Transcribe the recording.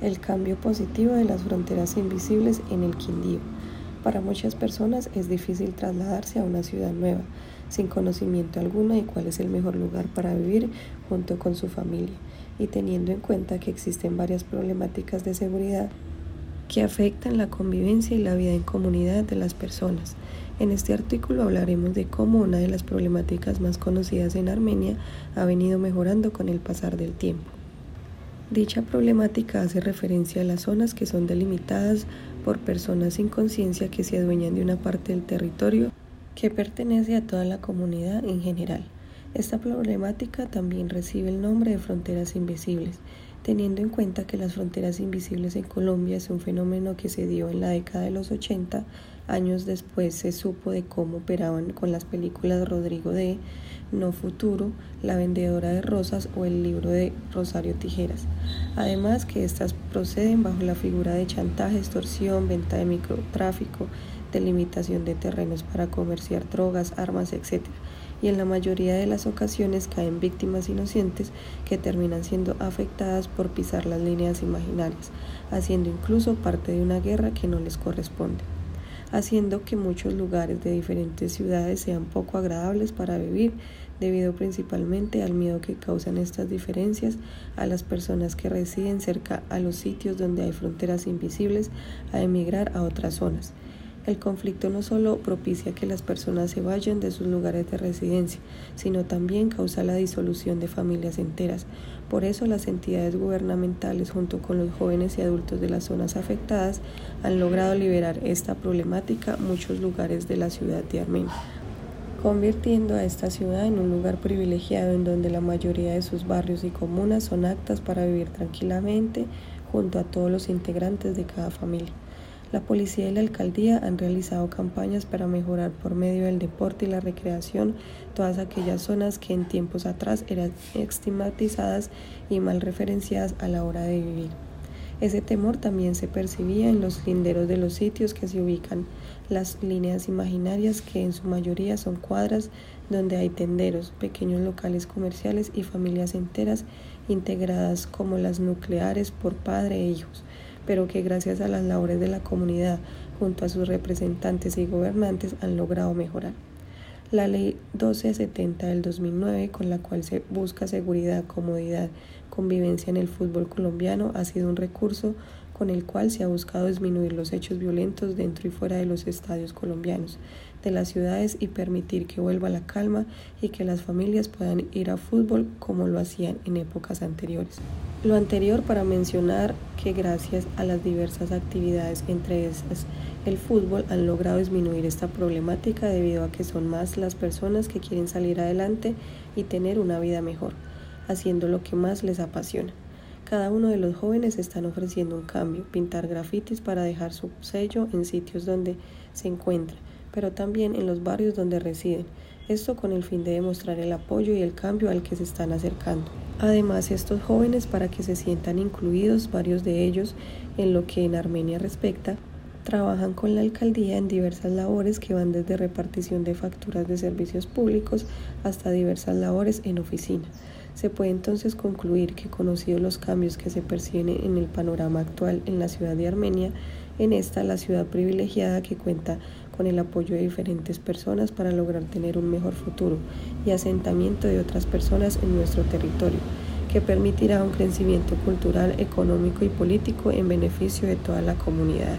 El cambio positivo de las fronteras invisibles en el Quindío. Para muchas personas es difícil trasladarse a una ciudad nueva, sin conocimiento alguno de cuál es el mejor lugar para vivir junto con su familia, y teniendo en cuenta que existen varias problemáticas de seguridad que afectan la convivencia y la vida en comunidad de las personas. En este artículo hablaremos de cómo una de las problemáticas más conocidas en Armenia ha venido mejorando con el pasar del tiempo. Dicha problemática hace referencia a las zonas que son delimitadas por personas sin conciencia que se adueñan de una parte del territorio que pertenece a toda la comunidad en general. Esta problemática también recibe el nombre de fronteras invisibles, teniendo en cuenta que las fronteras invisibles en Colombia es un fenómeno que se dio en la década de los 80, años después se supo de cómo operaban con las películas Rodrigo de No Futuro, La Vendedora de Rosas o el libro de Rosario Tijeras. Además que estas proceden bajo la figura de chantaje, extorsión, venta de microtráfico, delimitación de terrenos para comerciar drogas, armas, etc. Y en la mayoría de las ocasiones caen víctimas inocentes que terminan siendo afectadas por pisar las líneas imaginarias, haciendo incluso parte de una guerra que no les corresponde haciendo que muchos lugares de diferentes ciudades sean poco agradables para vivir, debido principalmente al miedo que causan estas diferencias a las personas que residen cerca a los sitios donde hay fronteras invisibles a emigrar a otras zonas. El conflicto no solo propicia que las personas se vayan de sus lugares de residencia, sino también causa la disolución de familias enteras. Por eso las entidades gubernamentales junto con los jóvenes y adultos de las zonas afectadas han logrado liberar esta problemática muchos lugares de la ciudad de Armenia convirtiendo a esta ciudad en un lugar privilegiado en donde la mayoría de sus barrios y comunas son aptas para vivir tranquilamente junto a todos los integrantes de cada familia. La policía y la alcaldía han realizado campañas para mejorar por medio del deporte y la recreación todas aquellas zonas que en tiempos atrás eran estigmatizadas y mal referenciadas a la hora de vivir. Ese temor también se percibía en los linderos de los sitios que se ubican, las líneas imaginarias que en su mayoría son cuadras donde hay tenderos, pequeños locales comerciales y familias enteras integradas como las nucleares por padre e hijos pero que gracias a las labores de la comunidad junto a sus representantes y gobernantes han logrado mejorar. La ley 1270 del 2009, con la cual se busca seguridad, comodidad, convivencia en el fútbol colombiano, ha sido un recurso con el cual se ha buscado disminuir los hechos violentos dentro y fuera de los estadios colombianos, de las ciudades y permitir que vuelva la calma y que las familias puedan ir a fútbol como lo hacían en épocas anteriores. Lo anterior para mencionar que gracias a las diversas actividades, entre esas el fútbol, han logrado disminuir esta problemática debido a que son más las personas que quieren salir adelante y tener una vida mejor, haciendo lo que más les apasiona. Cada uno de los jóvenes están ofreciendo un cambio, pintar grafitis para dejar su sello en sitios donde se encuentran, pero también en los barrios donde residen. Esto con el fin de demostrar el apoyo y el cambio al que se están acercando. Además, estos jóvenes, para que se sientan incluidos, varios de ellos, en lo que en Armenia respecta, trabajan con la alcaldía en diversas labores que van desde repartición de facturas de servicios públicos hasta diversas labores en oficina. Se puede entonces concluir que conocidos los cambios que se perciben en el panorama actual en la ciudad de Armenia, en esta la ciudad privilegiada que cuenta con el apoyo de diferentes personas para lograr tener un mejor futuro y asentamiento de otras personas en nuestro territorio, que permitirá un crecimiento cultural, económico y político en beneficio de toda la comunidad.